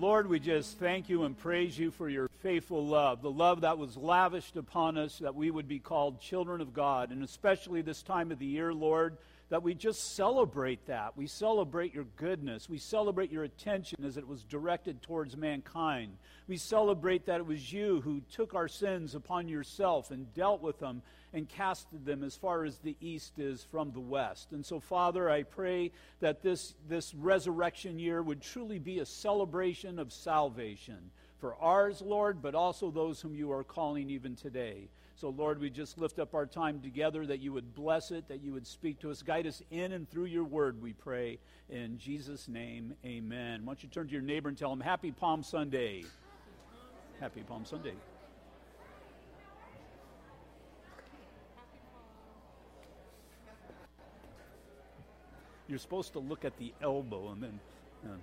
Lord, we just thank you and praise you for your faithful love, the love that was lavished upon us that we would be called children of God, and especially this time of the year, Lord, that we just celebrate that. We celebrate your goodness. We celebrate your attention as it was directed towards mankind. We celebrate that it was you who took our sins upon yourself and dealt with them and casted them as far as the east is from the west. And so, Father, I pray that this, this resurrection year would truly be a celebration of salvation for ours, Lord, but also those whom you are calling even today. So, Lord, we just lift up our time together that you would bless it, that you would speak to us, guide us in and through your word, we pray. In Jesus' name, amen. Why don't you turn to your neighbor and tell him, Happy Palm Sunday. Happy Palm Sunday. You're supposed to look at the elbow and then. Uh-huh.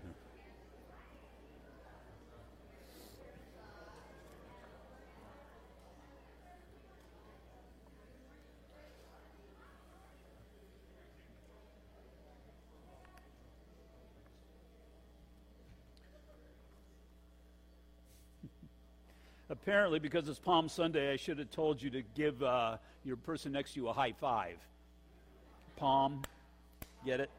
Apparently, because it's Palm Sunday, I should have told you to give uh, your person next to you a high five. Palm. Get it?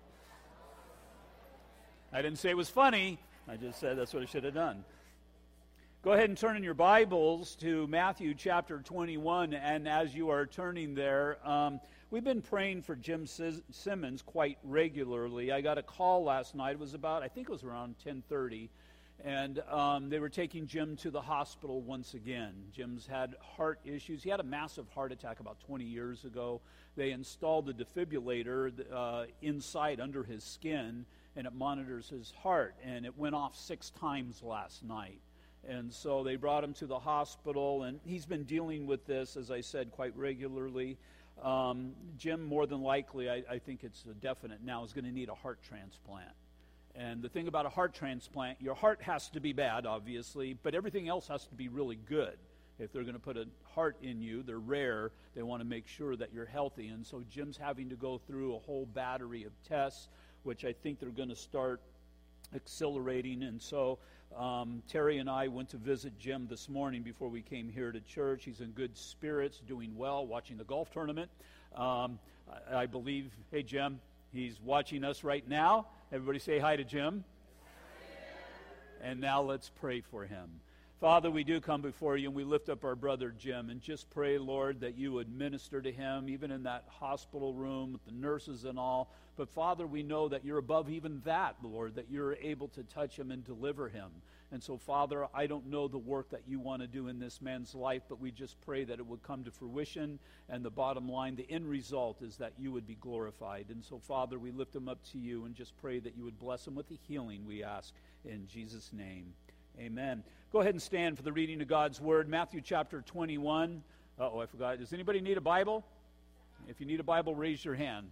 I didn't say it was funny. I just said that's what I should have done. Go ahead and turn in your Bibles to Matthew chapter 21. And as you are turning there, um, we've been praying for Jim Simmons quite regularly. I got a call last night. It was about, I think it was around 1030 and um, they were taking Jim to the hospital once again. Jim's had heart issues. He had a massive heart attack about 20 years ago. They installed a defibrillator uh, inside under his skin, and it monitors his heart. And it went off six times last night. And so they brought him to the hospital, and he's been dealing with this, as I said, quite regularly. Um, Jim, more than likely, I, I think it's definite now, is going to need a heart transplant. And the thing about a heart transplant, your heart has to be bad, obviously, but everything else has to be really good. If they're going to put a heart in you, they're rare. They want to make sure that you're healthy. And so Jim's having to go through a whole battery of tests, which I think they're going to start accelerating. And so um, Terry and I went to visit Jim this morning before we came here to church. He's in good spirits, doing well, watching the golf tournament. Um, I, I believe, hey, Jim, he's watching us right now. Everybody say hi to Jim. And now let's pray for him. Father, we do come before you and we lift up our brother Jim and just pray, Lord, that you would minister to him, even in that hospital room with the nurses and all. But Father, we know that you're above even that, Lord, that you're able to touch him and deliver him. And so, Father, I don't know the work that you want to do in this man's life, but we just pray that it would come to fruition. And the bottom line, the end result is that you would be glorified. And so, Father, we lift him up to you and just pray that you would bless him with the healing, we ask. In Jesus' name, amen. Go ahead and stand for the reading of God's word. Matthew chapter 21. oh, I forgot. Does anybody need a Bible? If you need a Bible, raise your hand.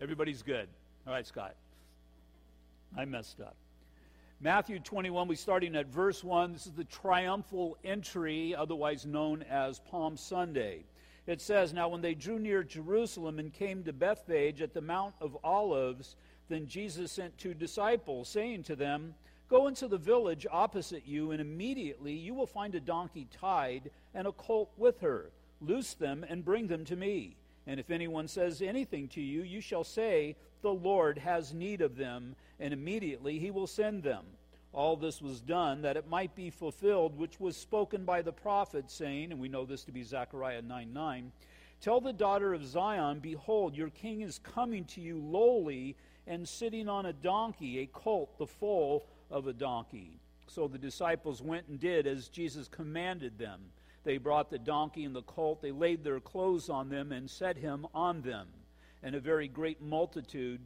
Everybody's good. All right, Scott. I messed up. Matthew 21, we're starting at verse 1. This is the triumphal entry, otherwise known as Palm Sunday. It says, Now when they drew near Jerusalem and came to Bethphage at the Mount of Olives, then Jesus sent two disciples, saying to them, Go into the village opposite you, and immediately you will find a donkey tied and a colt with her. Loose them and bring them to me. And if anyone says anything to you, you shall say, The Lord has need of them, and immediately he will send them. All this was done that it might be fulfilled, which was spoken by the prophet, saying, and we know this to be Zechariah 9 9, Tell the daughter of Zion, Behold, your king is coming to you lowly and sitting on a donkey, a colt, the foal of a donkey. So the disciples went and did as Jesus commanded them. They brought the donkey and the colt, they laid their clothes on them, and set him on them. And a very great multitude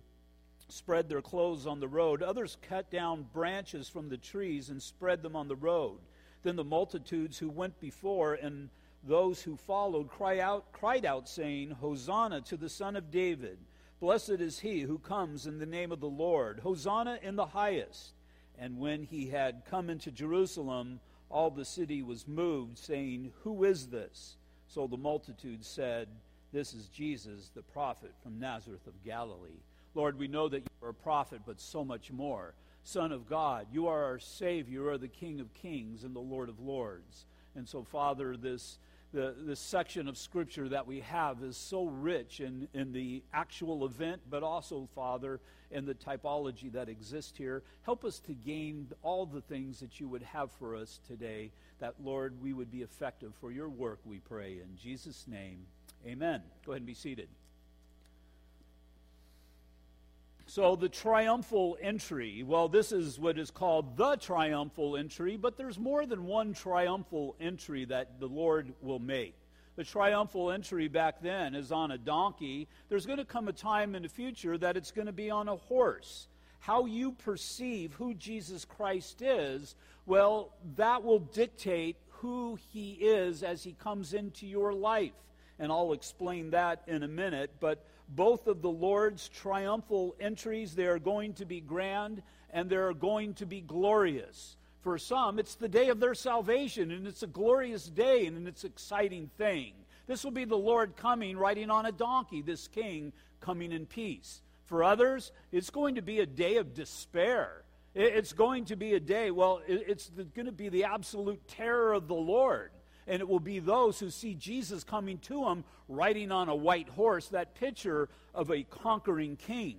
spread their clothes on the road. Others cut down branches from the trees and spread them on the road. Then the multitudes who went before and those who followed cried out, cried out, saying, Hosanna to the Son of David. Blessed is he who comes in the name of the Lord. Hosanna in the highest. And when he had come into Jerusalem, all the city was moved, saying, Who is this? So the multitude said, This is Jesus, the prophet from Nazareth of Galilee. Lord, we know that you are a prophet, but so much more. Son of God. You are our Savior. You are the King of kings and the Lord of lords. And so, Father, this, the, this section of Scripture that we have is so rich in, in the actual event, but also, Father, in the typology that exists here. Help us to gain all the things that you would have for us today, that, Lord, we would be effective for your work, we pray. In Jesus' name, amen. Go ahead and be seated. So, the triumphal entry, well, this is what is called the triumphal entry, but there's more than one triumphal entry that the Lord will make. The triumphal entry back then is on a donkey. There's going to come a time in the future that it's going to be on a horse. How you perceive who Jesus Christ is, well, that will dictate who he is as he comes into your life. And I'll explain that in a minute, but both of the Lord's triumphal entries. They are going to be grand and they're going to be glorious. For some, it's the day of their salvation, and it's a glorious day and it's an exciting thing. This will be the Lord coming riding on a donkey, this king coming in peace. For others, it's going to be a day of despair. It's going to be a day, well, it's going to be the absolute terror of the Lord and it will be those who see Jesus coming to them riding on a white horse, that picture of a conquering king.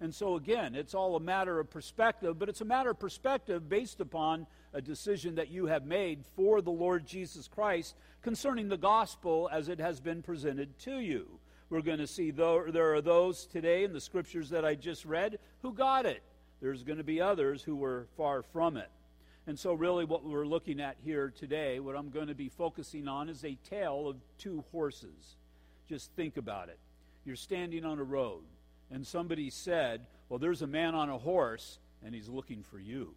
And so, again, it's all a matter of perspective, but it's a matter of perspective based upon a decision that you have made for the Lord Jesus Christ concerning the gospel as it has been presented to you. We're going to see there are those today in the scriptures that I just read who got it. There's going to be others who were far from it. And so, really, what we're looking at here today, what I'm going to be focusing on, is a tale of two horses. Just think about it. You're standing on a road, and somebody said, Well, there's a man on a horse, and he's looking for you.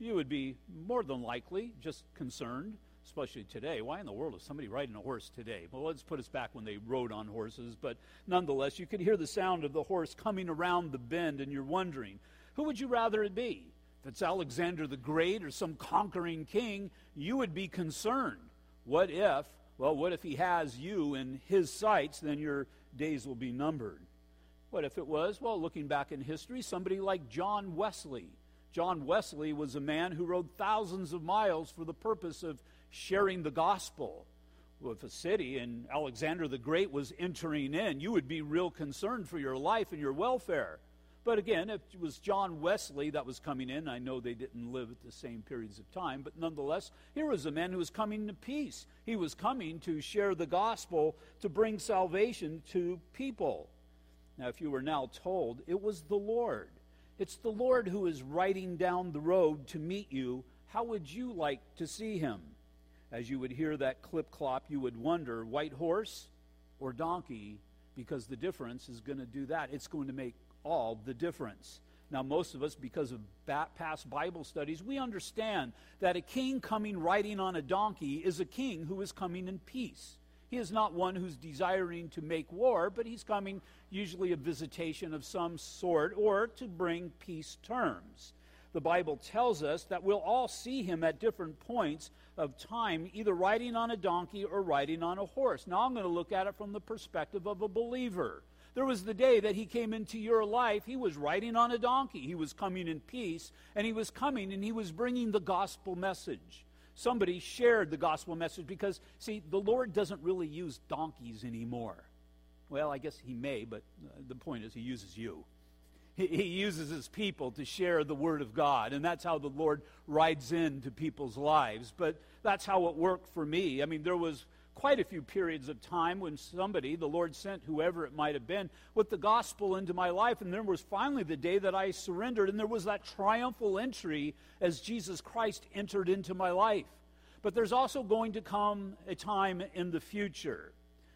You would be more than likely just concerned, especially today. Why in the world is somebody riding a horse today? Well, let's put us back when they rode on horses, but nonetheless, you could hear the sound of the horse coming around the bend, and you're wondering, who would you rather it be? If it's Alexander the Great or some conquering king, you would be concerned. What if, well, what if he has you in his sights? Then your days will be numbered. What if it was, well, looking back in history, somebody like John Wesley? John Wesley was a man who rode thousands of miles for the purpose of sharing the gospel. Well, if a city and Alexander the Great was entering in, you would be real concerned for your life and your welfare. But again, if it was John Wesley that was coming in, I know they didn't live at the same periods of time, but nonetheless, here was a man who was coming to peace. He was coming to share the gospel, to bring salvation to people. Now, if you were now told, it was the Lord. It's the Lord who is riding down the road to meet you. How would you like to see him? As you would hear that clip clop, you would wonder white horse or donkey, because the difference is going to do that. It's going to make all the difference. Now, most of us, because of past Bible studies, we understand that a king coming riding on a donkey is a king who is coming in peace. He is not one who's desiring to make war, but he's coming usually a visitation of some sort or to bring peace terms. The Bible tells us that we'll all see him at different points of time, either riding on a donkey or riding on a horse. Now, I'm going to look at it from the perspective of a believer. There was the day that he came into your life. He was riding on a donkey. He was coming in peace, and he was coming and he was bringing the gospel message. Somebody shared the gospel message because, see, the Lord doesn't really use donkeys anymore. Well, I guess he may, but uh, the point is he uses you. He, he uses his people to share the word of God, and that's how the Lord rides into people's lives. But that's how it worked for me. I mean, there was quite a few periods of time when somebody, the Lord sent whoever it might have been, with the gospel into my life. And there was finally the day that I surrendered, and there was that triumphal entry as Jesus Christ entered into my life. But there's also going to come a time in the future.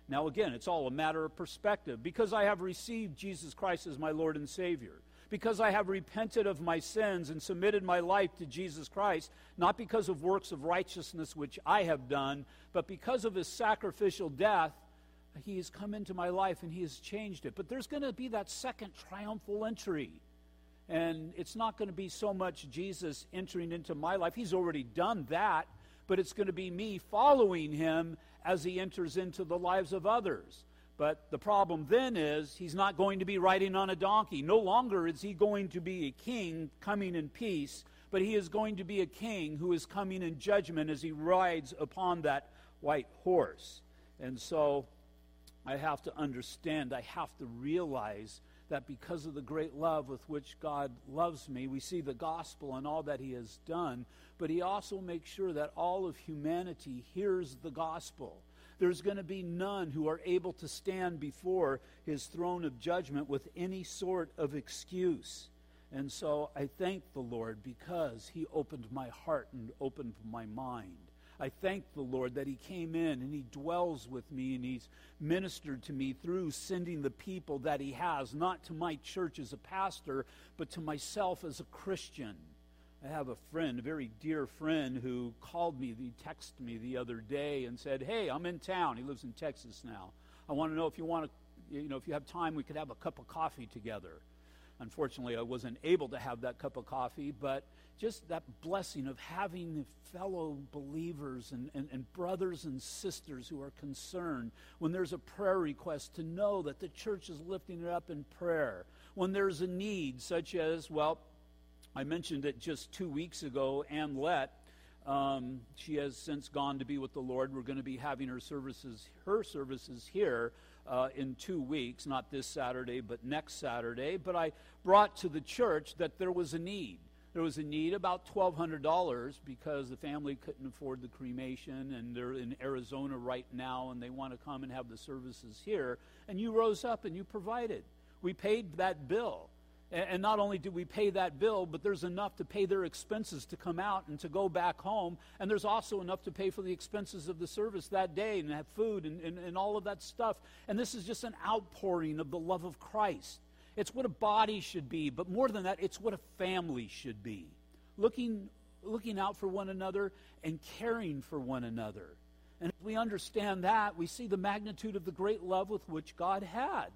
Now, again, it's all a matter of perspective. Because I have received Jesus Christ as my Lord and Savior, because I have repented of my sins and submitted my life to Jesus Christ, not because of works of righteousness which I have done, but because of his sacrificial death, he has come into my life and he has changed it. But there's going to be that second triumphal entry. And it's not going to be so much Jesus entering into my life. He's already done that, but it's going to be me following him as he enters into the lives of others. But the problem then is he's not going to be riding on a donkey. No longer is he going to be a king coming in peace, but he is going to be a king who is coming in judgment as he rides upon that white horse. And so I have to understand, I have to realize that because of the great love with which God loves me, we see the gospel and all that He has done, but He also makes sure that all of humanity hears the gospel. There's going to be none who are able to stand before His throne of judgment with any sort of excuse. And so I thank the Lord because He opened my heart and opened my mind. I thank the Lord that He came in and He dwells with me and He's ministered to me through sending the people that He has, not to my church as a pastor, but to myself as a Christian. I have a friend, a very dear friend, who called me, he texted me the other day and said, Hey, I'm in town. He lives in Texas now. I want to know if you want to, you know, if you have time, we could have a cup of coffee together. Unfortunately, I wasn't able to have that cup of coffee, but just that blessing of having fellow believers and, and, and, brothers and sisters who are concerned when there's a prayer request to know that the church is lifting it up in prayer. When there's a need, such as, well, I mentioned it just two weeks ago, Ann Lett. Um, she has since gone to be with the Lord. We're going to be having her services, her services here uh, in two weeks, not this Saturday, but next Saturday. But I brought to the church that there was a need. There was a need about $1,200 because the family couldn't afford the cremation, and they're in Arizona right now, and they want to come and have the services here. And you rose up and you provided. We paid that bill. And not only do we pay that bill, but there's enough to pay their expenses to come out and to go back home. And there's also enough to pay for the expenses of the service that day and have food and, and, and all of that stuff. And this is just an outpouring of the love of Christ. It's what a body should be, but more than that, it's what a family should be. Looking, looking out for one another and caring for one another. And if we understand that, we see the magnitude of the great love with which God had.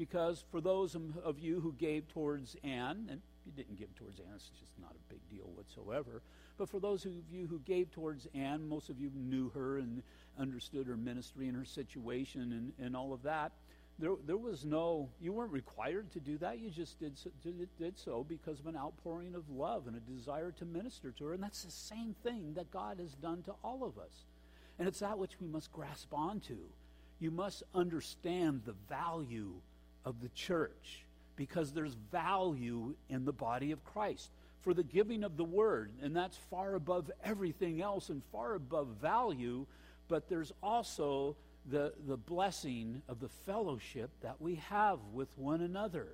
Because for those of you who gave towards Anne, and you didn't give towards Anne, it's just not a big deal whatsoever. But for those of you who gave towards Anne, most of you knew her and understood her ministry and her situation and, and all of that there, there was no, you weren't required to do that. You just did so, did, did so because of an outpouring of love and a desire to minister to her. And that's the same thing that God has done to all of us. And it's that which we must grasp onto. You must understand the value of the church because there's value in the body of Christ for the giving of the word, and that's far above everything else and far above value. But there's also the, the blessing of the fellowship that we have with one another.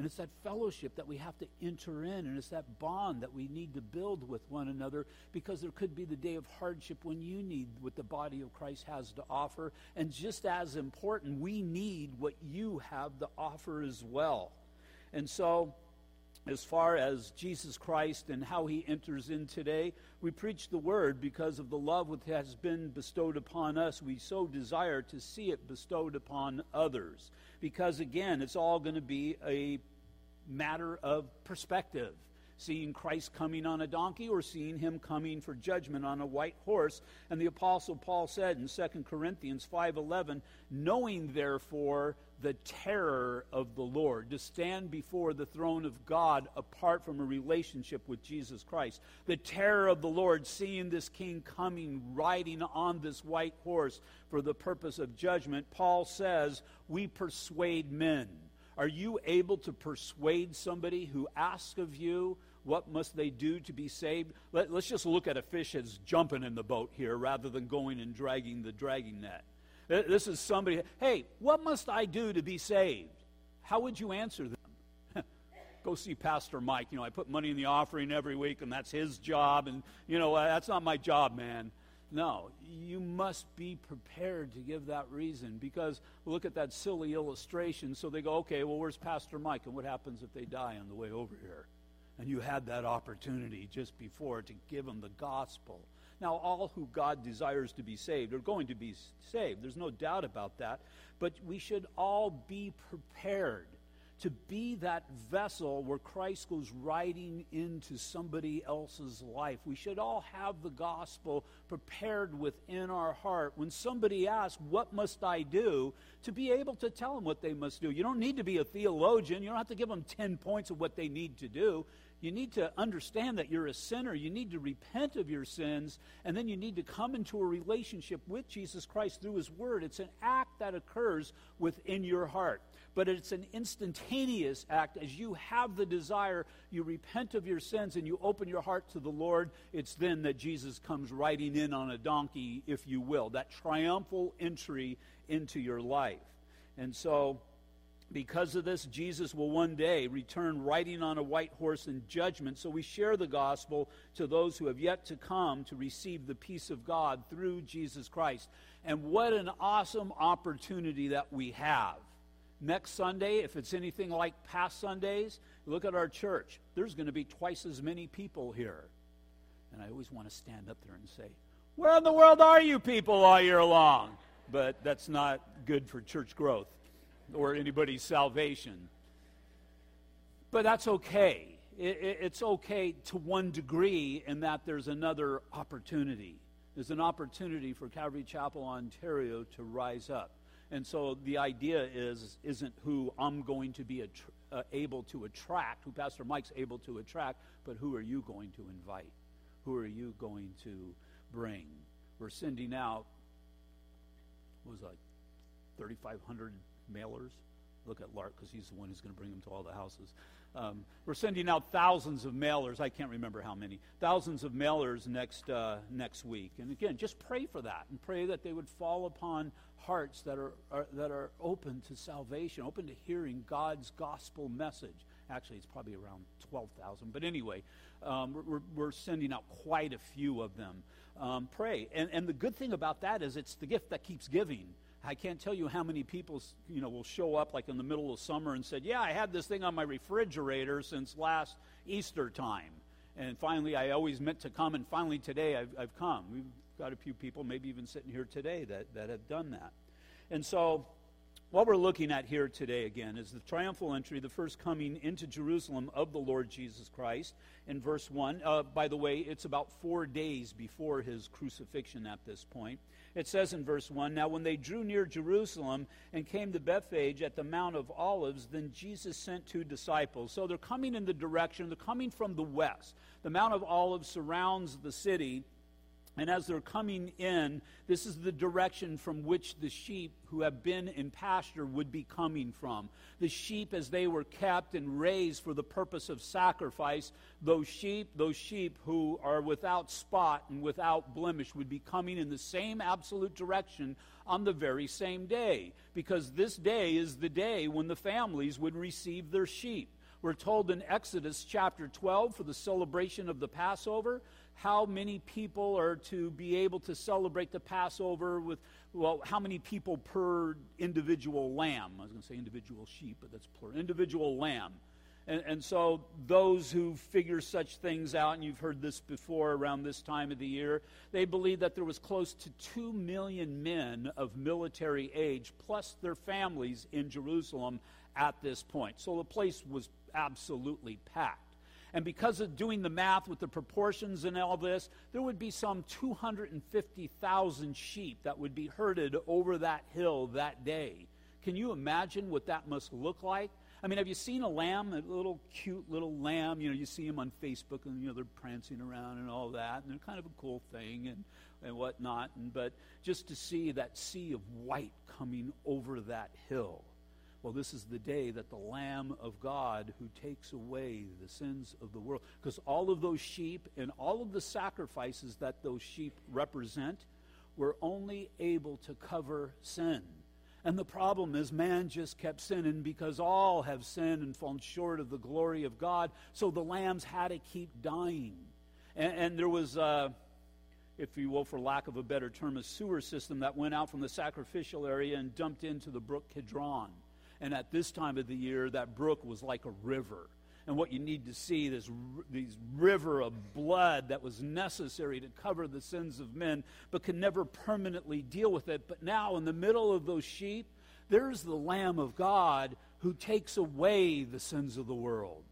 And it's that fellowship that we have to enter in, and it's that bond that we need to build with one another because there could be the day of hardship when you need what the body of Christ has to offer. And just as important, we need what you have to offer as well. And so as far as Jesus Christ and how he enters in today. We preach the word because of the love which has been bestowed upon us. We so desire to see it bestowed upon others. Because again, it's all going to be a matter of perspective seeing Christ coming on a donkey or seeing him coming for judgment on a white horse. And the apostle Paul said in 2 Corinthians 5:11, knowing therefore the terror of the Lord, to stand before the throne of God apart from a relationship with Jesus Christ. The terror of the Lord, seeing this king coming, riding on this white horse for the purpose of judgment. Paul says, We persuade men. Are you able to persuade somebody who asks of you, what must they do to be saved? Let, us just look at a fish that's jumping in the boat here rather than going and dragging the dragging net. This is somebody, hey, what must I do to be saved? How would you answer them? Go see Pastor Mike. You know, I put money in the offering every week, and that's his job, and, you know, that's not my job, man. No, you must be prepared to give that reason because look at that silly illustration. So they go, okay, well, where's Pastor Mike? And what happens if they die on the way over here? And you had that opportunity just before to give them the gospel. Now, all who God desires to be saved are going to be saved. There's no doubt about that. But we should all be prepared to be that vessel where Christ goes riding into somebody else's life. We should all have the gospel prepared within our heart. When somebody asks, What must I do? to be able to tell them what they must do. You don't need to be a theologian, you don't have to give them 10 points of what they need to do. You need to understand that you're a sinner. You need to repent of your sins, and then you need to come into a relationship with Jesus Christ through His Word. It's an act that occurs within your heart but it's an instantaneous act. As you have the desire, you repent of your sins and you open your heart to the Lord. It's then that Jesus comes riding in on a donkey, if you will, that triumphal entry into your life. And so, because of this, Jesus will one day return riding on a white horse in judgment. So we share the gospel to those who have yet to come to receive the peace of God through Jesus Christ. And what an awesome opportunity that we have Next Sunday, if it's anything like past Sundays, look at our church. There's going to be twice as many people here. And I always want to stand up there and say, Where in the world are you people all year long? But that's not good for church growth or anybody's salvation. But that's okay. it's okay to one degree in that there's another opportunity. There's an opportunity for Calvary Chapel, Ontario to rise up. And so the idea is isn't who I'm going to be uh, able to attract, who Pastor Mike's able to attract, but who are you going to invite? Who are you going to bring? We're sending out, what was like 3,500 mailers? Look at Lark because he's the one who's going to bring them to all the houses. Um, we're sending out thousands of mailers. I can't remember how many. Thousands of mailers next uh, next week. And again, just pray for that and pray that they would fall upon hearts that are, are, that are open to salvation, open to hearing God's gospel message. Actually, it's probably around 12,000. But anyway, um, we're, we're, sending out quite a few of them. Um, pray. And, and the good thing about that is it's the gift that keeps giving. I can't tell you how many people, you know, will show up like in the middle of summer and said, "Yeah, I had this thing on my refrigerator since last Easter time, and finally I always meant to come, and finally today I've, I've come." We've got a few people, maybe even sitting here today, that, that have done that. And so, what we're looking at here today again is the triumphal entry, the first coming into Jerusalem of the Lord Jesus Christ in verse 1. Uh, by the way, it's about four days before his crucifixion at this point. It says in verse 1 Now, when they drew near Jerusalem and came to Bethphage at the Mount of Olives, then Jesus sent two disciples. So they're coming in the direction, they're coming from the west. The Mount of Olives surrounds the city and as they're coming in, this is the direction from which the sheep who have been in pasture would be coming from. The sheep, as they were kept and raised for the purpose of sacrifice, those sheep, those sheep who are without spot and without blemish, would be coming in the same absolute direction on the very same day. Because this day is the day when the families would receive their sheep. We're told in Exodus chapter 12 for the celebration of the Passover how many people are to be able to celebrate the Passover with, well, how many people per individual lamb? I was going to say individual sheep, but that's plural. Individual lamb. And, and, so, those who figure such things out, and you've heard this before around this time of the year, they believe that there was close to 2 million men of military age, plus their families in Jerusalem at this point. So the place was absolutely packed. And because of doing the math with the proportions and all this, there would be some 250,000 sheep that would be herded over that hill that day. Can you imagine what that must look like? I mean, have you seen a lamb, a little cute little lamb? You know, you see them on Facebook and, you know, they're prancing around and all that, and they're kind of a cool thing and, and whatnot. And, but just to see that sea of white coming over that hill well, this is the day that the Lamb of God who takes away the sins of the world. Because all of those sheep and all of the sacrifices that those sheep represent were only able to cover sin. And the problem is, man just kept sinning because all have sinned and fallen short of the glory of God. So the lambs had to keep dying. And, and there was, uh, if you will, for lack of a better term, a sewer system that went out from the sacrificial area and dumped into the brook Kidron. And at this time of the year, that brook was like a river. And what you need to see this these river of blood that was necessary to cover the sins of men, but could never permanently deal with it. But now, in the middle of those sheep, there's the Lamb of God who takes away the sins of the world.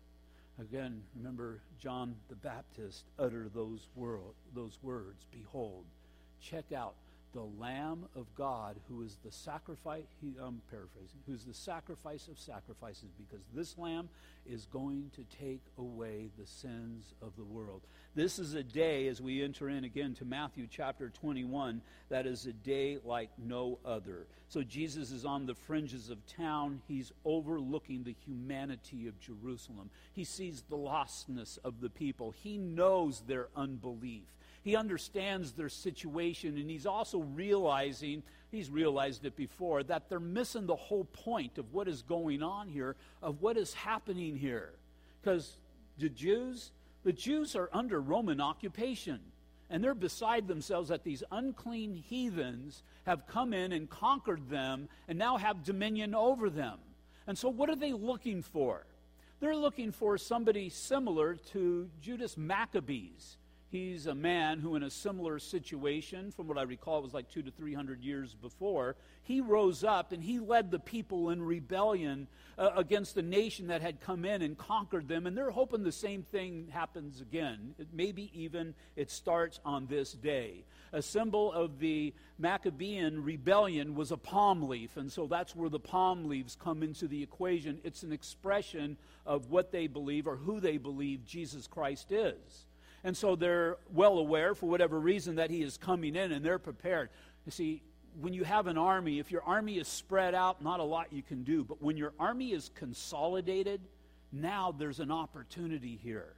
Again, remember John the Baptist uttered those, world, those words Behold, check out the Lamb of God who is the sacrifice, he, I'm paraphrasing, who's the sacrifice of sacrifices, because this Lamb is going to take away the sins of the world. This is a day, as we enter in again to Matthew chapter 21, that is a day like no other. So Jesus is on the fringes of town. He's overlooking the humanity of Jerusalem. He sees the lostness of the people, he knows their unbelief. He understands their situation, and he's also realizing, he's realized it before, that they're missing the whole point of what is going on here, of what is happening here. Because the Jews, the Jews are under Roman occupation. And they're beside themselves that these unclean heathens have come in and conquered them and now have dominion over them. And so, what are they looking for? They're looking for somebody similar to Judas Maccabees. He's a man who, in a similar situation, from what I recall, was like two to three hundred years before, he rose up and he led the people in rebellion uh, against the nation that had come in and conquered them. And they're hoping the same thing happens again. It, maybe even it starts on this day. A symbol of the Maccabean rebellion was a palm leaf, and so that's where the palm leaves come into the equation. It's an expression of what they believe or who they believe Jesus Christ is. And so they're well aware, for whatever reason, that he is coming in and they're prepared. You see, when you have an army, if your army is spread out, not a lot you can do. But when your army is consolidated, now there's an opportunity here.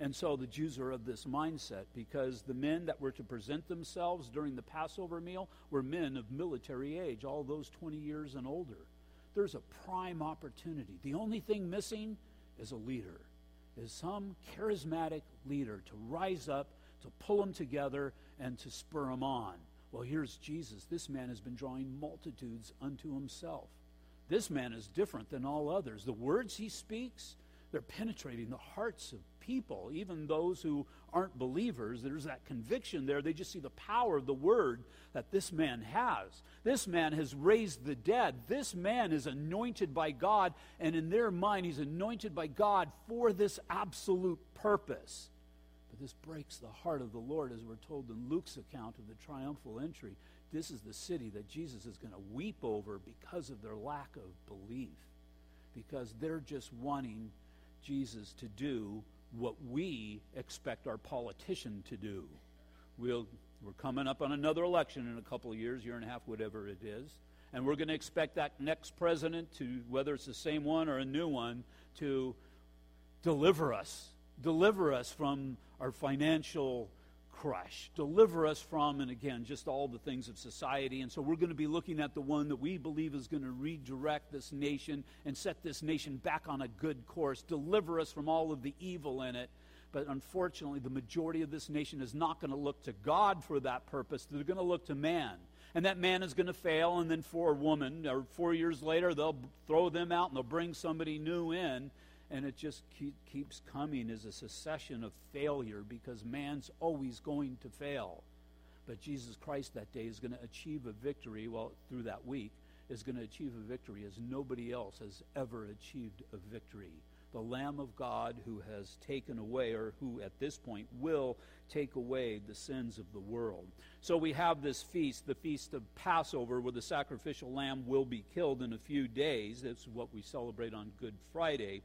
And so the Jews are of this mindset because the men that were to present themselves during the Passover meal were men of military age, all those 20 years and older. There's a prime opportunity. The only thing missing is a leader is some charismatic leader to rise up, to pull them together, and to spur them on. Well, here's Jesus. This man has been drawing multitudes unto himself. This man is different than all others. The words he speaks, they're penetrating the hearts of people, even those who aren't believers. There's that conviction there. They just see the power of the word that this man has. This man has raised the dead. This man is anointed by God, and in their mind, he's anointed by God for this absolute purpose. But this breaks the heart of the Lord, as we're told in Luke's account of the triumphal entry. This is the city that Jesus is going to weep over because of their lack of belief, because they're just wanting Jesus to do what we expect our politician to do. We'll, we're coming up on another election in a couple of years, year and a half, whatever it is. And we're going to expect that next president to, whether it's the same one or a new one, to deliver us. Deliver us from our financial crush. Deliver us from, and again, just all the things of society. And so we're going to be looking at the one that we believe is going to redirect this nation and set this nation back on a good course. Deliver us from all of the evil in it. But unfortunately, the majority of this nation is not going to look to God for that purpose. They're going to look to man. And that man is going to fail, and then for a woman, or four years later, they'll throw them out and they'll bring somebody new in and it just keep, keeps coming as a succession of failure because man's always going to fail. But Jesus Christ that day is going to achieve a victory, well, through that week, is going to achieve a victory as nobody else has ever achieved a victory. The Lamb of God who has taken away, or who at this point will take away the sins of the world. So we have this feast, the feast of Passover, where the sacrificial lamb will be killed in a few days. That's what we celebrate on Good Friday.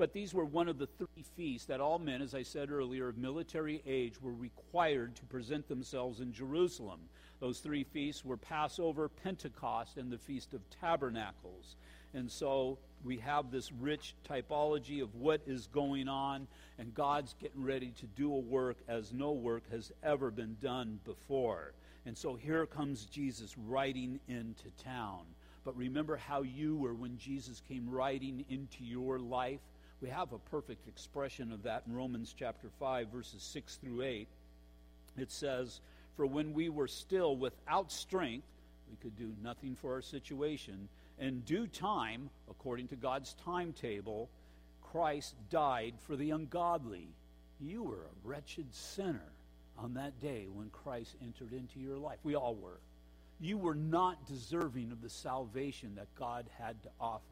But these were one of the three feasts that all men, as I said earlier, of military age were required to present themselves in Jerusalem. Those three feasts were Passover, Pentecost, and the Feast of Tabernacles. And so we have this rich typology of what is going on, and God's getting ready to do a work as no work has ever been done before. And so here comes Jesus riding into town. But remember how you were when Jesus came riding into your life? We have a perfect expression of that in Romans chapter 5, verses 6 through 8. It says, For when we were still without strength, we could do nothing for our situation. In due time, according to God's timetable, Christ died for the ungodly. You were a wretched sinner on that day when Christ entered into your life. We all were. You were not deserving of the salvation that God had to offer.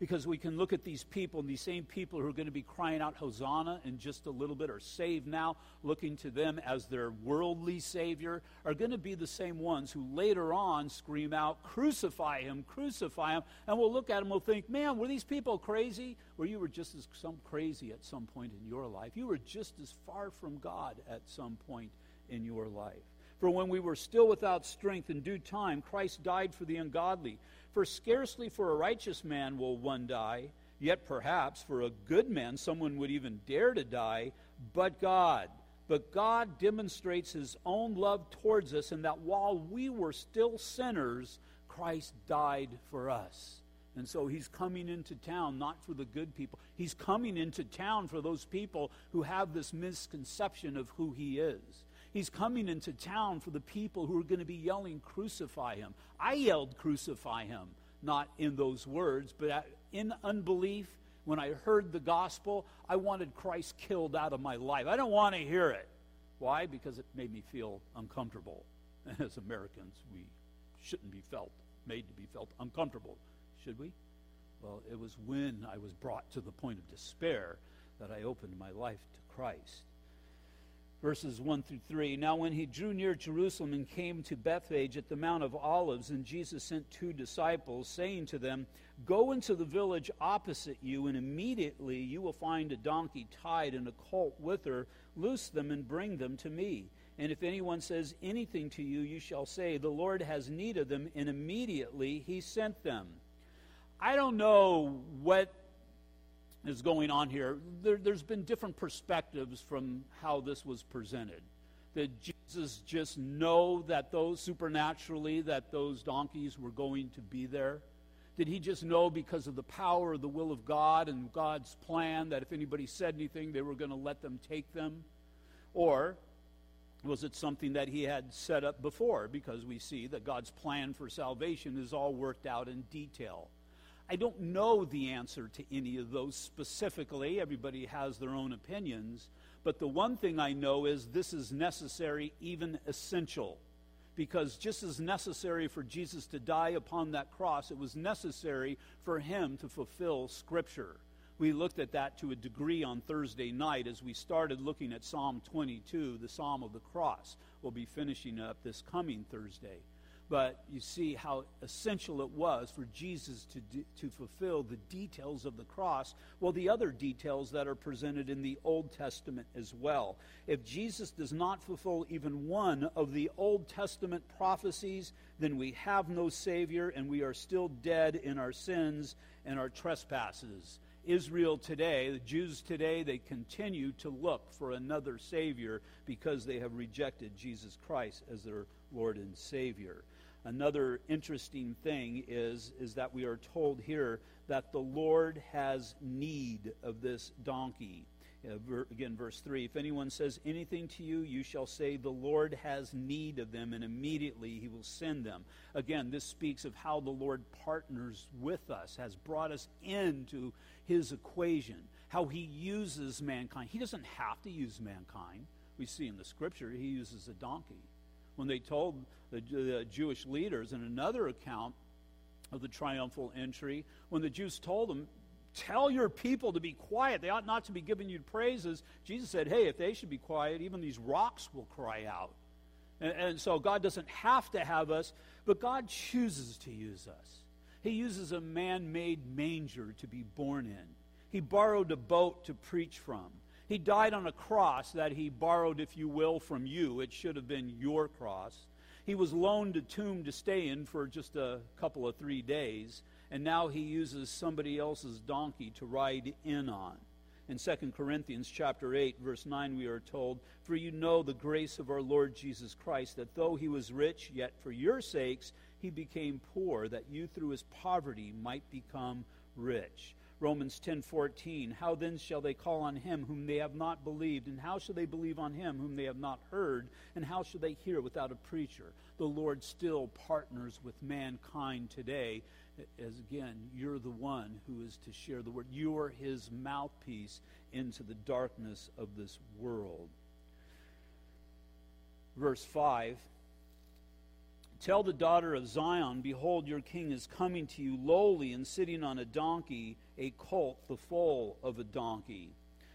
Because we can look at these people, and these same people who are going to be crying out Hosanna in just a little bit, or saved now, looking to them as their worldly Savior, are going to be the same ones who later on scream out, Crucify him, crucify him. And we'll look at them we'll think, Man, were these people crazy? Or you were just as some crazy at some point in your life. You were just as far from God at some point in your life. For when we were still without strength in due time, Christ died for the ungodly. For scarcely for a righteous man will one die, yet perhaps for a good man someone would even dare to die, but God. But God demonstrates his own love towards us in that while we were still sinners, Christ died for us. And so he's coming into town not for the good people. He's coming into town for those people who have this misconception of who he is. He's coming into town for the people who are going to be yelling, Crucify him. I yelled, Crucify him, not in those words, but in unbelief. When I heard the gospel, I wanted Christ killed out of my life. I don't want to hear it. Why? Because it made me feel uncomfortable. And as Americans, we shouldn't be felt, made to be felt uncomfortable, should we? Well, it was when I was brought to the point of despair that I opened my life to Christ verses 1 through 3. Now, when he drew near Jerusalem and came to Bethphage at the Mount of Olives, and Jesus sent two disciples, saying to them, Go into the village opposite you, and immediately you will find a donkey tied and a colt with her. Loose them and bring them to me. And if anyone says anything to you, you shall say, The Lord has need of them, and immediately he sent them. I don't know what is going on here, there, has been different perspectives from how this was presented. Did Jesus just know that those supernaturally that those donkeys were going to be there? Did he just know because of the power of the will of God and God's plan that if anybody said anything, they were going to let them take them? Or was it something that he had set up before? Because we see that God's plan for salvation is all worked out in detail. I don't know the answer to any of those specifically. Everybody has their own opinions. But the one thing I know is this is necessary, even essential. Because just as necessary for Jesus to die upon that cross, it was necessary for him to fulfill Scripture. We looked at that to a degree on Thursday night as we started looking at Psalm 22, the Psalm of the Cross. We'll be finishing up this coming Thursday but you see how essential it was for Jesus to, to fulfill the details of the cross, well, the other details that are presented in the Old Testament as well. If Jesus does not fulfill even one of the Old Testament prophecies, then we have no Savior and we are still dead in our sins and our trespasses. Israel today, the Jews today, they continue to look for another Savior because they have rejected Jesus Christ as their Lord and Savior. Another interesting thing is, is that we are told here that the Lord has need of this donkey. Uh, again, verse 3 If anyone says anything to you, you shall say, The Lord has need of them, and immediately he will send them. Again, this speaks of how the Lord partners with us, has brought us into his equation, how he uses mankind. He doesn't have to use mankind. We see in the scripture, he uses a donkey when they told the, the Jewish leaders in another account of the triumphal entry, when the Jews told them, Tell your people to be quiet. They ought not to be giving you praises. Jesus said, Hey, if they should be quiet, even these rocks will cry out. And, and, so God doesn't have to have us, but God chooses to use us. He uses a man made manger to be born in, He borrowed a boat to preach from. He died on a cross that he borrowed, if you will, from you. It should have been your cross. He was loaned a tomb to stay in for just a couple of three days, and now he uses somebody else's donkey to ride in on. In 2 Corinthians chapter 8 verse 9 we are told, "For you know the grace of our Lord Jesus Christ, that though he was rich, yet for your sakes he became poor, that you through his poverty might become rich." Romans 10:14 How then shall they call on him whom they have not believed? And how shall they believe on him whom they have not heard? And how shall they hear without a preacher? The Lord still partners with mankind today. As again you're the one who is to share the word. You're his mouthpiece into the darkness of this world. Verse 5 Tell the daughter of Zion, Behold, your king is coming to you lowly and sitting on a donkey, a colt, the foal of a donkey.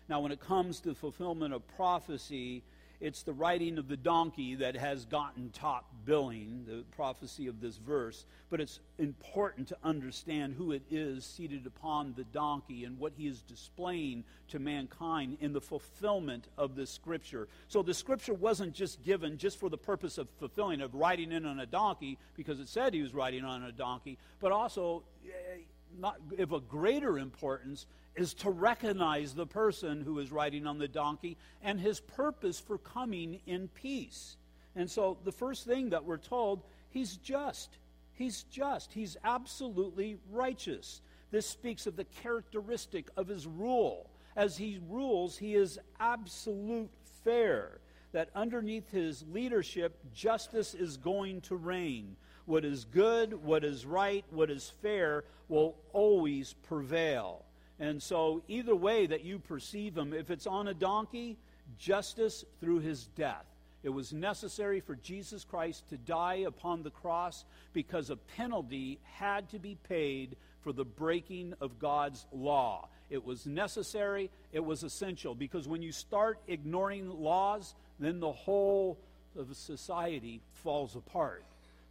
Now, when it comes to fulfillment of prophecy, it's the riding of the donkey that has gotten top billing, the prophecy of this verse. But it's important to understand who it is seated upon the donkey and what he is displaying to mankind in the fulfillment of this scripture. So the scripture wasn't just given just for the purpose of fulfilling, of riding in on a donkey, because it said he was riding on a donkey, but also eh, not of a greater importance is to recognize the person who is riding on the donkey and his purpose for coming in peace. And so the first thing that we're told, he's just. He's just. He's absolutely righteous. This speaks of the characteristic of his rule. As he rules, he is absolute fair. That underneath his leadership, justice is going to reign. What is good, what is right, what is fair will always prevail. And so, either way that you perceive him, if it's on a donkey, justice through his death. It was necessary for Jesus Christ to die upon the cross because a penalty had to be paid for the breaking of God's law. It was necessary, it was essential, because when you start ignoring laws, then the whole of society falls apart.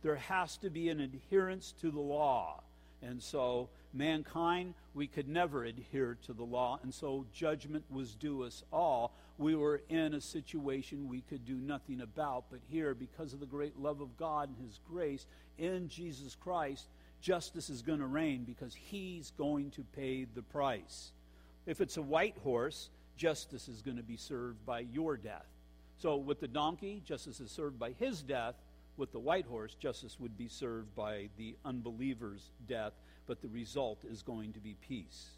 There has to be an adherence to the law. And so, mankind, we could never adhere to the law, and so judgment was due us all. We were in a situation we could do nothing about, but here, because of the great love of God and His grace in Jesus Christ, justice is going to reign because He's going to pay the price. If it's a white horse, justice is going to be served by your death. So, with the donkey, justice is served by his death with the white horse, justice would be served by the unbeliever's death, but the result is going to be peace.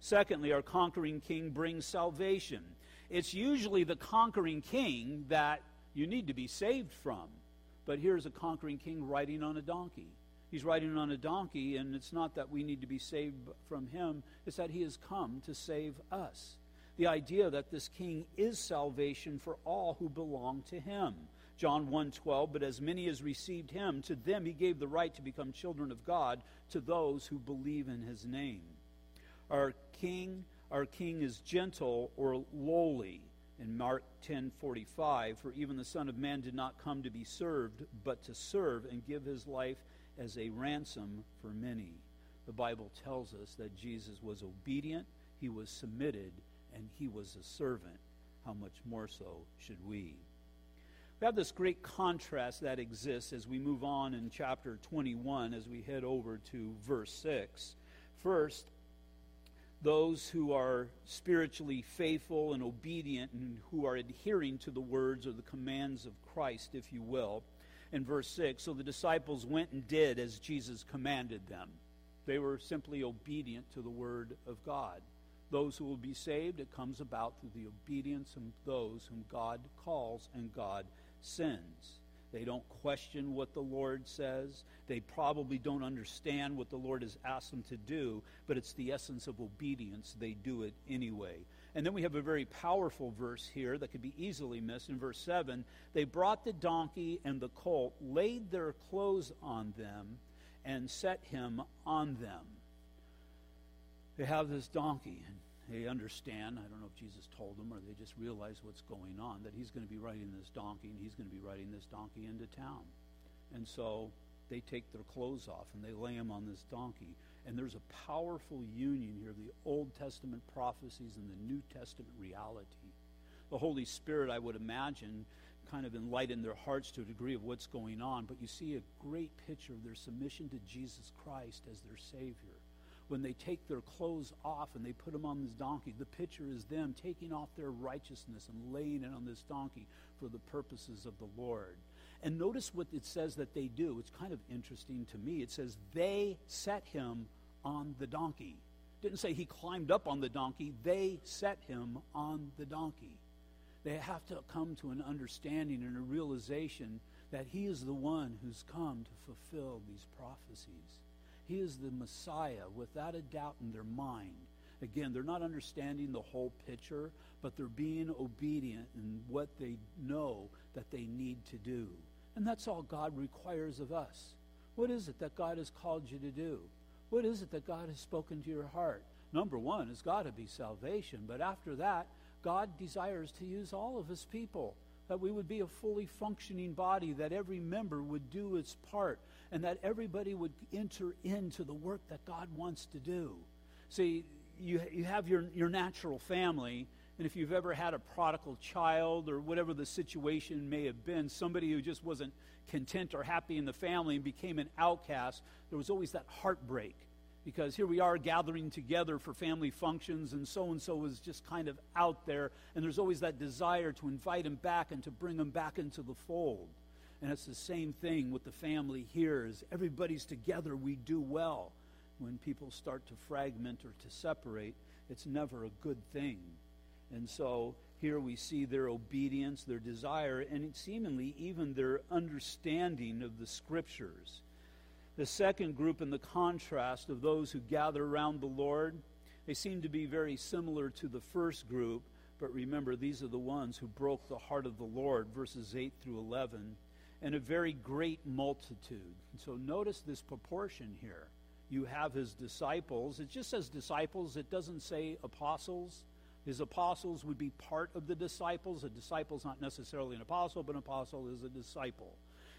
Secondly, our conquering king brings salvation. It's usually the conquering king that you need to be saved from. But here's a conquering king riding on a donkey. He's riding on a donkey, and it's not that we need to be saved from him, it's that he has come to save us. The idea that this king is salvation for all who belong to him. John 1:12, but as many as received him, to them he gave the right to become children of God, to those who believe in his name. Our king, our king is gentle or lowly. In Mark 10:45, for even the son of man did not come to be served, but to serve and give his life as a ransom for many. The Bible tells us that Jesus was obedient, he was submitted, and he was a servant. How much more so should we? We have this great contrast that exists as we move on in chapter 21 as we head over to verse 6. First, those who are spiritually faithful and obedient and who are adhering to the words or the commands of Christ, if you will. In verse 6, so the disciples went and did as Jesus commanded them. They were simply obedient to the word of God. Those who will be saved, it comes about through the obedience of those whom God calls and God sins. They don't question what the Lord says. They probably don't understand what the Lord has asked them to do, but it's the essence of obedience. They do it anyway. And then we have a very powerful verse here that could be easily missed in verse 7. They brought the donkey and the colt, laid their clothes on them, and set him on them. They have this donkey, and they understand. I don't know if Jesus told them or they just realize what's going on, that he's going to be riding this donkey and he's going to be riding this donkey into town. And so they take their clothes off and they lay him on this donkey. And there's a powerful union here of the Old Testament prophecies and the New Testament reality. The Holy Spirit, I would imagine, kind of enlightened their hearts to a degree of what's going on. But you see a great picture of their submission to Jesus Christ as their Savior when they take their clothes off and they put them on this donkey, the picture is them taking off their righteousness and laying it on this donkey for the purposes of the Lord. And notice what it says that they do. It's kind of interesting to me. It says they set him on the donkey. Didn't say he climbed up on the donkey, they set him on the donkey. They have to come to an understanding and a realization that he is the one who's come to fulfill these prophecies. He is the Messiah without a doubt in their mind. Again, they're not understanding the whole picture, but they're being obedient in what they know that they need to do. And that's all God requires of us. What is it that God has called you to do? What is it that God has spoken to your heart? Number one has got to be salvation. But after that, God desires to use all of his people, that we would be a fully functioning body, that every member would do its part, and that everybody would enter into the work that God wants to do. See, you, you have your, your natural family, and if you've ever had a prodigal child or whatever the situation may have been, somebody who just wasn't content or happy in the family and became an outcast, there was always that heartbreak because here we are gathering together for family functions, and so and so is just kind of out there, and there's always that desire to invite him back and to bring him back into the fold. And it's the same thing with the family here. Everybody's together, we do well. When people start to fragment or to separate, it's never a good thing. And so here we see their obedience, their desire, and seemingly even their understanding of the scriptures. The second group, in the contrast of those who gather around the Lord, they seem to be very similar to the first group, but remember, these are the ones who broke the heart of the Lord, verses 8 through 11, and a very great multitude. And so notice this proportion here. You have his disciples. It just says disciples, it doesn't say apostles. His apostles would be part of the disciples. A disciple is not necessarily an apostle, but an apostle is a disciple.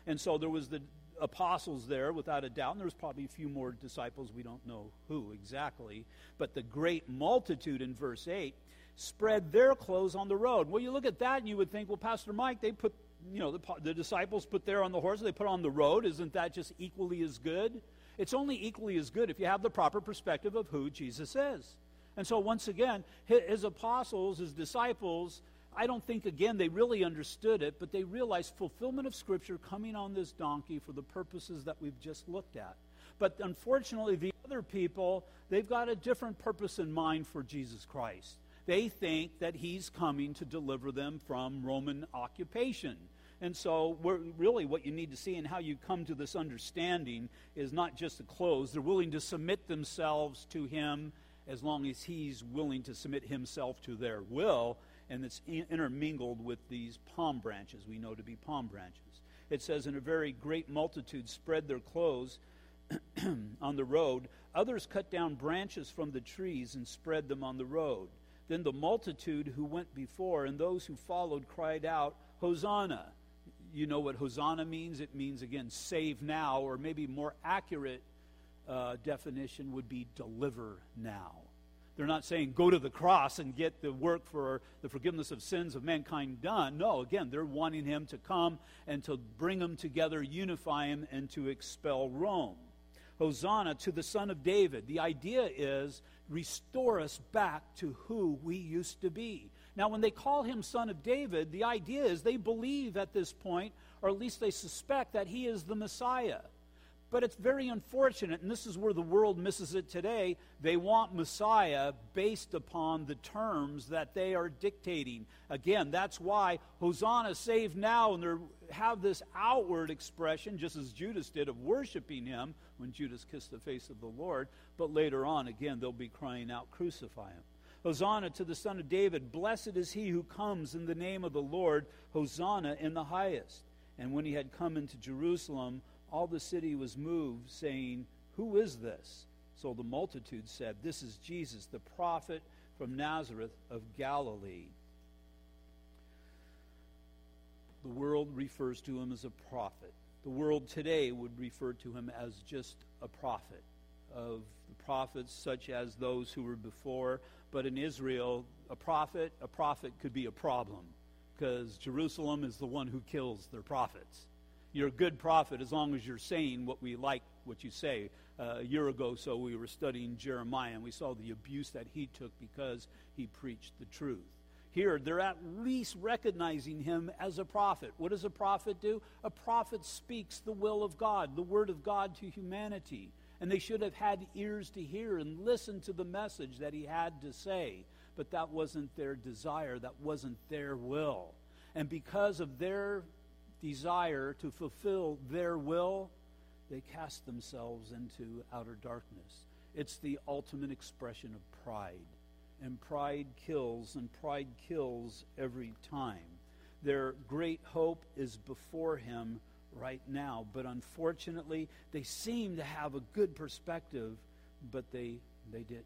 And so there was the apostles there, without a doubt, and there was probably a few more disciples. We don't know who exactly. But the great multitude in verse 8 spread their clothes on the road. Well, you look at that and you would think, well, Pastor Mike, they put, you know, the, the disciples put there on the horse, they put on the road. Isn't that just equally as good? It's only equally as good if you have the proper perspective of who Jesus is. And so, once again, his apostles, his disciples, I don't think, again, they really understood it, but they realized fulfillment of Scripture coming on this donkey for the purposes that we've just looked at. But unfortunately, the other people, they've got a different purpose in mind for Jesus Christ. They think that he's coming to deliver them from Roman occupation. And so, really, what you need to see and how you come to this understanding is not just the clothes. They're willing to submit themselves to him as long as he's willing to submit himself to their will and it's intermingled with these palm branches, we know to be palm branches. It says, And a very great multitude spread their clothes on the road. Others cut down branches from the trees and spread them on the road. Then the multitude who went before and those who followed cried out, Hosanna! You know what Hosanna means? It means, again, save now, or maybe more accurate uh, definition would be deliver now. They're not saying go to the cross and get the work for the forgiveness of sins of mankind done. No, again, they're wanting him to come and to bring them together, unify him, and to expel Rome. Hosanna to the Son of David. The idea is restore us back to who we used to be. Now, when they call him Son of David, the idea is they believe at this point, or at least they suspect, that he is the Messiah. But it's very unfortunate, and this is where the world misses it today. They want Messiah based upon the terms that they are dictating. Again, that's why Hosanna, save now, and they have this outward expression, just as Judas did, of worshiping him when Judas kissed the face of the Lord. But later on, again, they'll be crying out, Crucify him. Hosanna to the Son of David. Blessed is he who comes in the name of the Lord. Hosanna in the highest. And when he had come into Jerusalem, all the city was moved, saying, Who is this? So the multitude said, This is Jesus, the prophet from Nazareth of Galilee. The world refers to him as a prophet. The world today would refer to him as just a prophet of the prophets such as those who were before. But in Israel, a prophet, a prophet could be a problem because Jerusalem is the one who kills their prophets you're a good prophet as long as you're saying what we like what you say. Uh, a year ago, so we were studying Jeremiah, and we saw the abuse that he took because he preached the truth. Here, they're at least recognizing him as a prophet. What does a prophet do? A prophet speaks the will of God, the word of God to humanity. And they should have had ears to hear and listen to the message that he had to say. But that wasn't their desire, that wasn't their will. And because of their desire to fulfill their will, they cast themselves into outer darkness. It's the ultimate expression of pride. And pride kills, and pride kills every time. Their great hope is before him right now. But unfortunately, they seem to have a good perspective, but they, they didn't.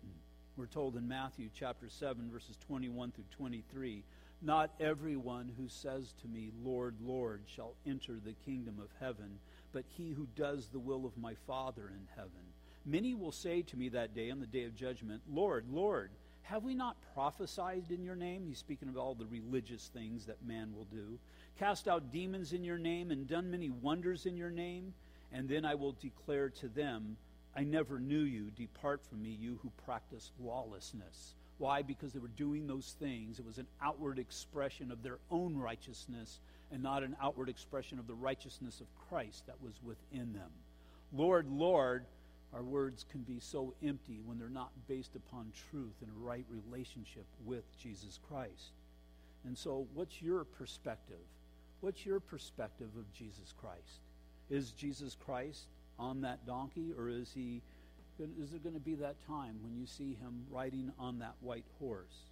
We're told in Matthew chapter 7, verses 21 through 23 Not everyone who says to me, Lord, Lord, shall enter the kingdom of heaven, but he who does the will of my Father in heaven. Many will say to me that day, on the day of judgment, Lord, Lord, have we not prophesied in your name? He's speaking of all the religious things that man will do. Cast out demons in your name and done many wonders in your name. And then I will declare to them, I never knew you. Depart from me, you who practice lawlessness. Why? Because they were doing those things. It was an outward expression of their own righteousness and not an outward expression of the righteousness of Christ that was within them. Lord, Lord, our words can be so empty when they're not based upon truth and a right relationship with Jesus Christ. And so, what's your perspective? What's your perspective of Jesus Christ? Is Jesus Christ on that donkey, or is he? Is there going to be that time when you see him riding on that white horse?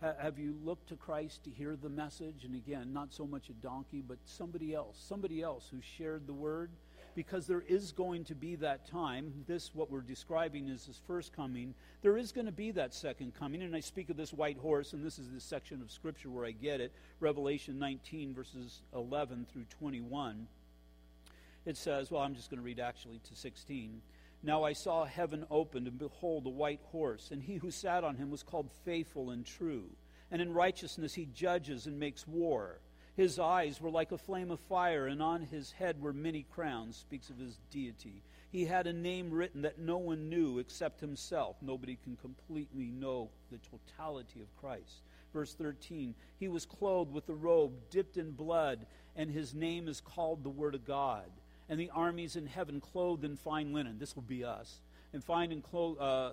Have you looked to Christ to hear the message? And again, not so much a donkey, but somebody else, somebody else who shared the word. Because there is going to be that time. This, what we're describing, is his first coming. There is going to be that second coming. And I speak of this white horse, and this is the section of Scripture where I get it Revelation 19, verses 11 through 21. It says, well, I'm just going to read actually to 16. Now I saw heaven opened, and behold, a white horse, and he who sat on him was called Faithful and True. And in righteousness he judges and makes war. His eyes were like a flame of fire, and on his head were many crowns, speaks of his deity. He had a name written that no one knew except himself. Nobody can completely know the totality of Christ. Verse 13 He was clothed with a robe dipped in blood, and his name is called the Word of God and the armies in heaven clothed in fine linen. This will be us. And fine and uh,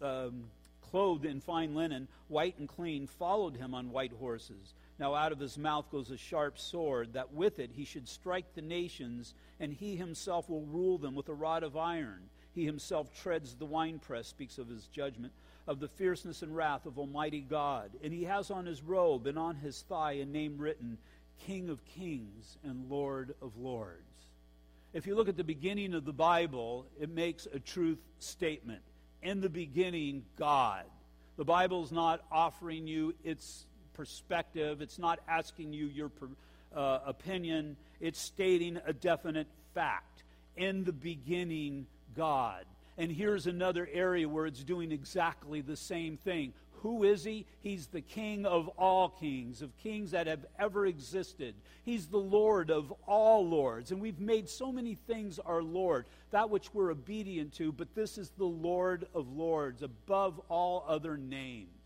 um, clothed in fine linen, white and clean, followed him on white horses. Now out of his mouth goes a sharp sword, that with it he should strike the nations, and he himself will rule them with a rod of iron. He himself treads the winepress, speaks of his judgment, of the fierceness and wrath of Almighty God. And he has on his robe and on his thigh a name written, King of Kings and Lord of Lords if you look at the beginning of the Bible, it makes a truth statement. In the beginning, God. The Bible's not offering you its perspective, it's not asking you your uh, opinion, it's stating a definite fact. In the beginning, God. And here's another area where it's doing exactly the same thing. Who is he? He's the King of all kings, of kings that have ever existed. He's the Lord of all lords. And we've made so many things our Lord, that which we're obedient to, but this is the Lord of lords, above all other names.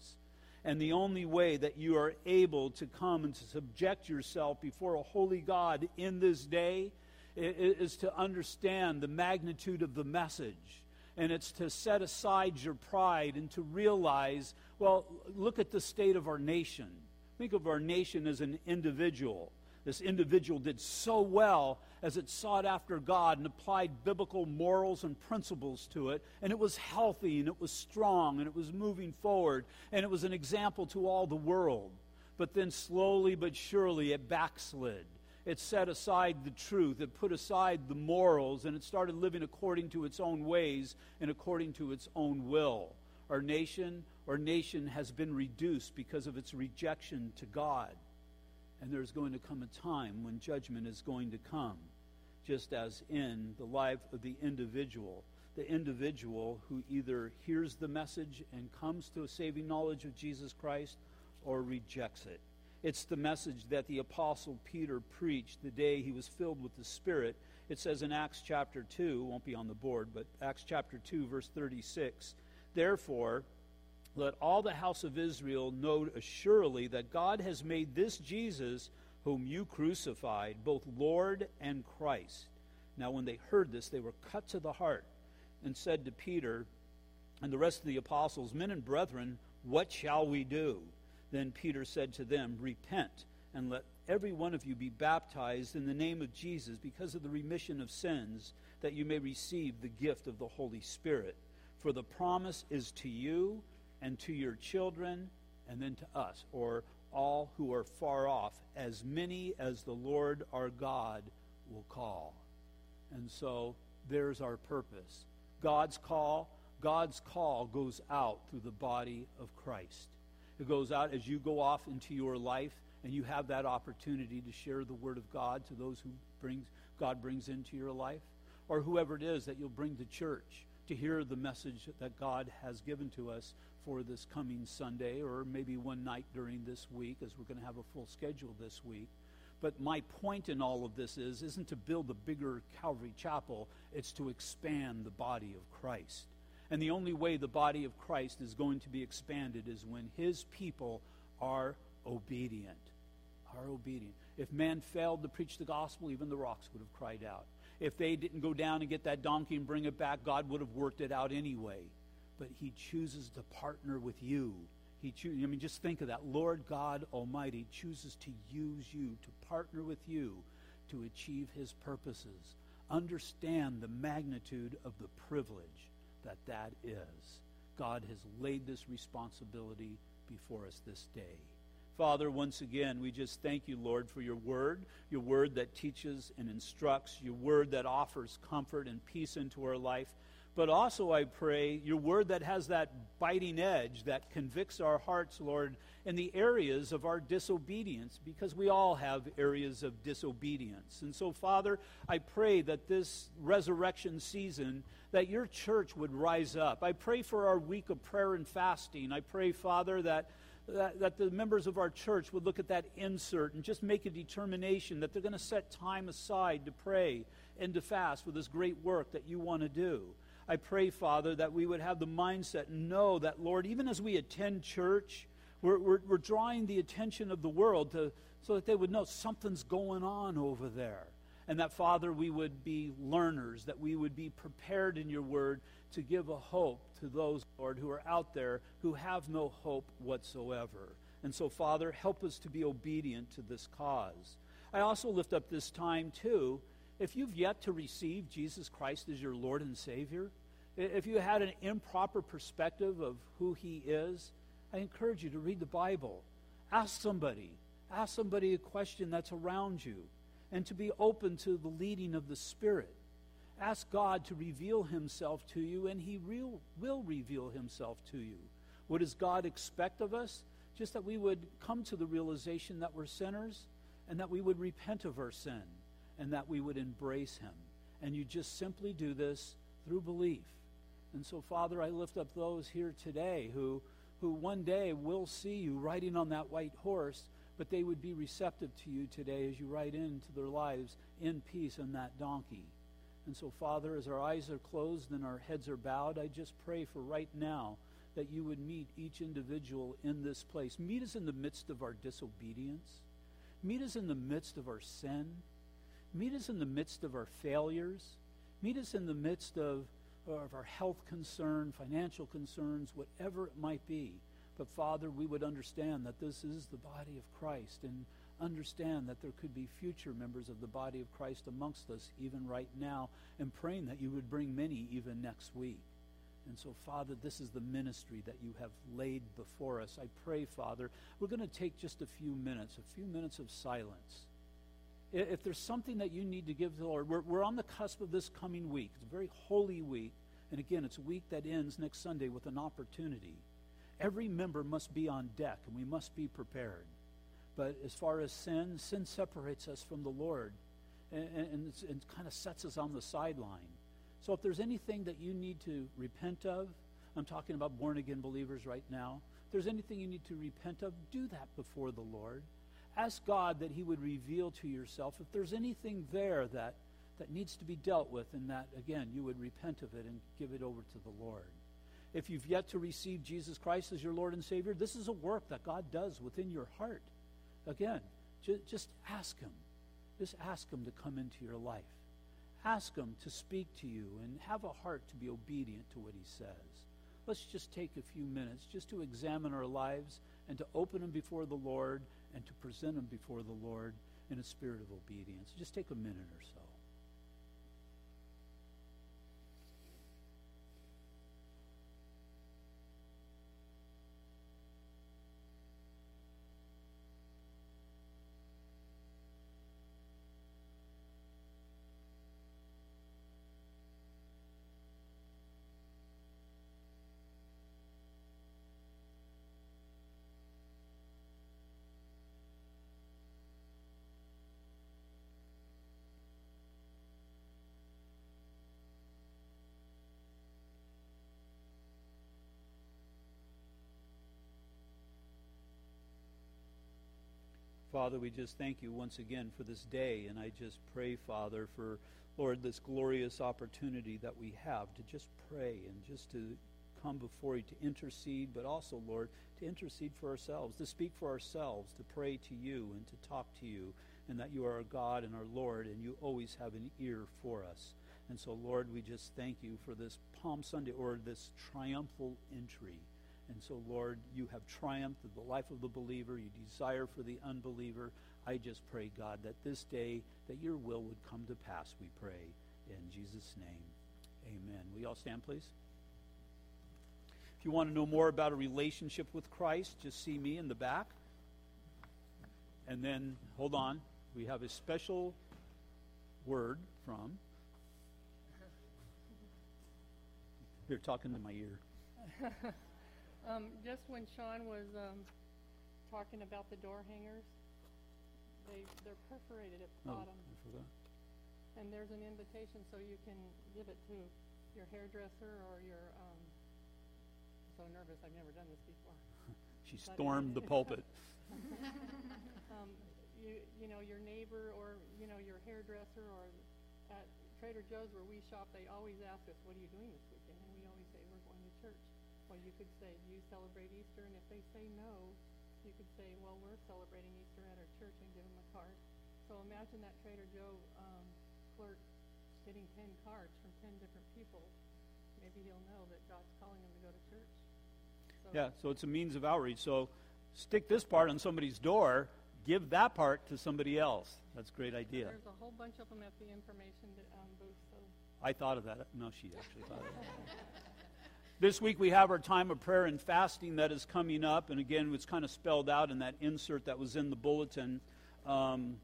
And the only way that you are able to come and to subject yourself before a holy God in this day is to understand the magnitude of the message and it's to set aside your pride and to realize well, look at the state of our nation. Think of our nation as an individual. This individual did so well as it sought after God and applied biblical morals and principles to it, and it was healthy and it was strong and it was moving forward and it was an example to all the world. But then slowly but surely it backslid it set aside the truth, it put aside the morals, and it started living according to its own ways and according to its own will. Our nation, our nation has been reduced because of its rejection to God. And there's going to come a time when judgment is going to come, just as in the life of the individual. The individual who either hears the message and comes to a saving knowledge of Jesus Christ or rejects it. It's the message that the Apostle Peter preached the day he was filled with the Spirit. It says in Acts chapter 2, won't be on the board, but Acts chapter 2, verse 36 Therefore, let all the house of Israel know assuredly that God has made this Jesus, whom you crucified, both Lord and Christ. Now, when they heard this, they were cut to the heart and said to Peter and the rest of the apostles, Men and brethren, what shall we do? Then Peter said to them, Repent, and let every one of you be baptized in the name of Jesus because of the remission of sins, that you may receive the gift of the Holy Spirit. For the promise is to you and to your children, and then to us, or all who are far off, as many as the Lord our God will call. And so there's our purpose. God's call, God's call goes out through the body of Christ. It goes out as you go off into your life and you have that opportunity to share the word of God to those who brings God brings into your life or whoever it is that you'll bring to church to hear the message that God has given to us for this coming Sunday or maybe one night during this week as we're going to have a full schedule this week. But my point in all of this is isn't to build a bigger Calvary Chapel, it's to expand the body of Christ. And the only way the body of Christ is going to be expanded is when his people are obedient. Are obedient. If man failed to preach the gospel, even the rocks would have cried out. If they didn't go down and get that donkey and bring it back, God would have worked it out anyway. But he chooses to partner with you he cho- I mean, just think of that. Lord God Almighty chooses to use you, to partner with you to achieve his purposes. Understand the magnitude of the privilege that that is. God has laid this responsibility before us this day. Father, once again, we just thank you, Lord, for your word, your word that teaches and instructs, your word that offers comfort and peace into our life. But also, I pray, your word that has that biting edge that convicts our hearts, Lord, in the areas of our disobedience, because we all have areas of disobedience. And so, Father, I pray that this resurrection season, that your church would rise up. I pray for our week of prayer and fasting. I pray, Father, that that, that, the members of our church would look at that insert and just make a determination that they're going to set time aside to pray and to fast for this great work that you want to do. I pray, Father, that we would have the mindset know that, Lord, even as we attend church, we're, we're, we're drawing the attention of the world to, so that they would know something's going on over there. And that, Father, we would be learners, that we would be prepared in your word to give a hope to those, Lord, who are out there who have no hope whatsoever. And so, Father, help us to be obedient to this cause. I also lift up this time, too, if you've yet to receive Jesus Christ as your Lord and Savior, if you had an improper perspective of who He is, I encourage you to read the Bible. Ask somebody. Ask somebody a question that's around you and to be open to the leading of the Spirit. Ask God to reveal Himself to you, and He real, will reveal Himself to you. What does God expect of us? Just that we would come to the realization that we're sinners and that we would repent of our sin and that we would embrace him. And you just simply do this through belief. And so, Father, I lift up those here today who, who one day will see you riding on that white horse, but they would be receptive to you today as you ride into their lives in peace on that donkey. And so, Father, as our eyes are closed and our heads are bowed, I just pray for right now that you would meet each individual in this place. Meet us in the midst of our disobedience. Meet us in the midst of our sin. Meet us in the midst of our failures. Meet us in the midst of, of our health concern, financial concerns, whatever it might be. But Father, we would understand that this is the body of Christ and understand that there could be future members of the body of Christ amongst us even right now and praying that you would bring many even next week. And so, Father, this is the ministry that you have laid before us. I pray, Father, we're going to take just a few minutes, a few minutes of silence if there's something that you need to give to the Lord, we're, we're on the cusp of this coming week. It's a very holy week. And again, it's a week that ends next Sunday with an opportunity. Every member must be on deck, and we must be prepared. But as far as sin, sin separates us from the Lord and, and, and kind of sets us on the sideline. So if there's anything that you need to repent of, I'm talking about born again believers right now. If there's anything you need to repent of, do that before the Lord. Ask God that He would reveal to yourself if there's anything there that, that needs to be dealt with, and that, again, you would repent of it and give it over to the Lord. If you've yet to receive Jesus Christ as your Lord and Savior, this is a work that God does within your heart. Again, ju- just ask Him. Just ask Him to come into your life. Ask Him to speak to you and have a heart to be obedient to what He says. Let's just take a few minutes just to examine our lives and to open them before the Lord and to present them before the Lord in a spirit of obedience. Just take a minute or so. Father, we just thank you once again for this day, and I just pray, Father, for, Lord, this glorious opportunity that we have to just pray and just to come before you to intercede, but also, Lord, to intercede for ourselves, to speak for ourselves, to pray to you and to talk to you, and that you are our God and our Lord, and you always have an ear for us. And so, Lord, we just thank you for this Palm Sunday or this triumphal entry. And so, Lord, you have triumphed in the life of the believer. You desire for the unbeliever. I just pray, God, that this day that your will would come to pass, we pray. In Jesus' name, amen. We all stand, please? If you want to know more about a relationship with Christ, just see me in the back. And then, hold on, we have a special word from. You're talking to my ear. um, just when Sean was um, talking about the door hangers, they they're perforated at the Oh, bottom, I forgot. and there's an invitation so you can give it to your hairdresser or your um, so nervous. I've never done this before. She But- stormed the pulpit. Um, you you know your neighbor or you know your hairdresser or at Trader Joe's where we shop, they always ask us, "What are you doing this weekend?" And we always say, "We're going to church." Well, you could say, "Do you celebrate Easter?" And if they say no, you could say, "Well, we're celebrating Easter at our church," and give them a card. So imagine that Trader Joe um, clerk getting ten cards from ten different people. Maybe he'll know that God's calling him to go to church. So Yeah, so it's a means of outreach. So stick this part on somebody's door, give that part to somebody else. That's a great idea. There's a whole bunch of them at the information um, booth. So I thought of that. No, she actually thought of it. This week we have our time of prayer and fasting that is coming up, and again, it's kind of spelled out in that insert that was in the bulletin. Um,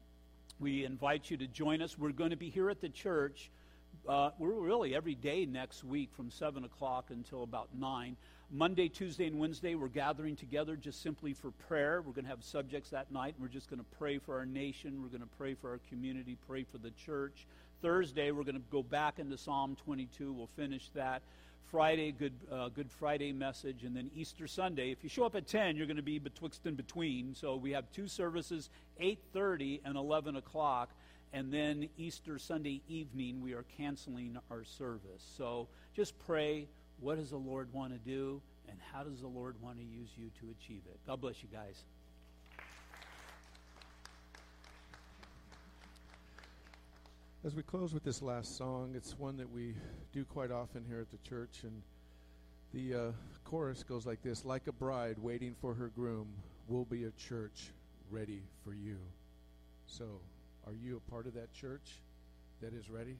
we invite you to join us. We're going to be here at the church. Uh, we're really every day next week from 7 o'clock until about 9. Monday, Tuesday, and Wednesday, we're gathering together just simply for prayer. We're going to have subjects that night, and we're just going to pray for our nation. We're going to pray for our community, pray for the church. Thursday, we're going to go back into Psalm 22. We'll finish that. Friday, good, uh, good Friday message, and then Easter Sunday. If you show up at 10, you're going to be betwixt and between. So we have two services, 8.30 and 11 o'clock. And then Easter Sunday evening, we are canceling our service. So just pray, what does the Lord want to do, and how does the Lord want to use you to achieve it? God bless you guys. As we close with this last song, it's one that we do quite often here at the church, and the uh, chorus goes like this Like a bride waiting for her groom, we'll be a church ready for you. So, are you a part of that church that is ready?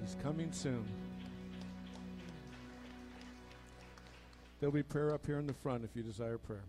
He's coming soon. There'll be prayer up here in the front if you desire prayer.